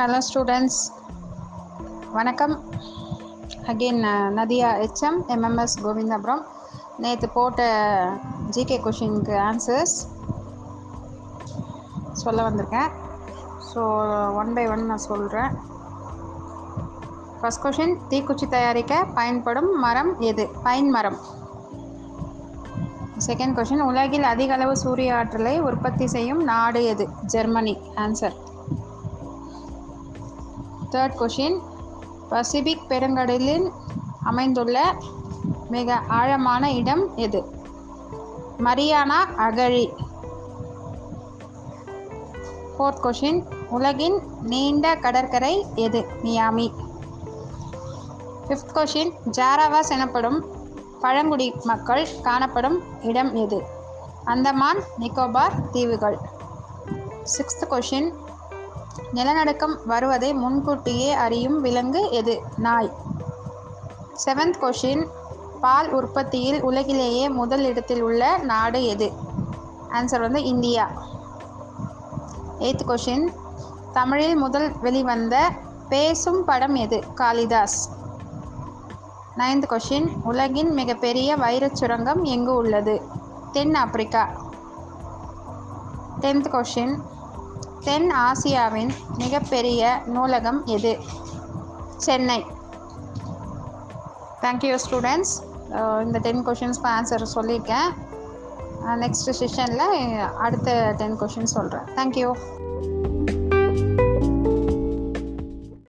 Hello students வணக்கம். Again uh, Nadiya HM MMS Govindapuram. நேற்று போட்ட ஜிகே கொஷினுக்கு ஆன்சர்ஸ் சொல்ல வந்திருக்கேன். ஸோ ஒன் பை ஒன் நான் சொல்கிறேன் ஃபஸ்ட் கொஷின் தீக்குச்சி தயாரிக்க பயன்படும் மரம் எது? பைன் மரம். செகண்ட் கொஷின் உலகில் அதிக அளவு சூரிய ஆற்றலை உற்பத்தி செய்யும் நாடு எது? Germany. Answer third question Pacific பெருங்கடலில் அமைந்துள்ள மிக ஆழமான இடம் எது? மரியானா அகழி. ஃபோர்த் கொஷின் உலகின் நீண்ட கடற்கரை எது? மியாமி. ஃபிஃப்த் கொஷின் ஜாராவாஸ் எனப்படும் பழங்குடி மக்கள் காணப்படும் இடம் எது? அந்தமான் நிக்கோபார் தீவுகள். சிக்ஸ்த் கொஷின் நிலநடுக்கம் வருவதை முன்கூட்டியே அறியும் விலங்கு எது? நாய். செவன்த் கொஷின் பால் உற்பத்தியில் உலகிலேயே முதல் இடத்தில் உள்ள நாடு எது? ஆன்சர் வந்து இந்தியா. எய்த் கொஷின் தமிழில் முதல் வெளிவந்த பேசும் படம் எது? காளிதாஸ். நைன்த் கொஷின் உலகின் மிகப்பெரிய வைரச் சுரங்கம் எங்கு உள்ளது? தென் ஆப்பிரிக்கா. டென்த் கொஷின் தென் ஆசியாவின் மிகப்பெரிய நூலகம் எது? சென்னை. தேங்க்யூ ஸ்டூடெண்ட்ஸ் இந்த டென் கொஷின்ஸ்க்கு ஆன்சர் சொல்லியிருக்கேன் நெக்ஸ்ட் செஷனில் அடுத்த டென் கொஷின் சொல்கிறேன் தேங்க்யூ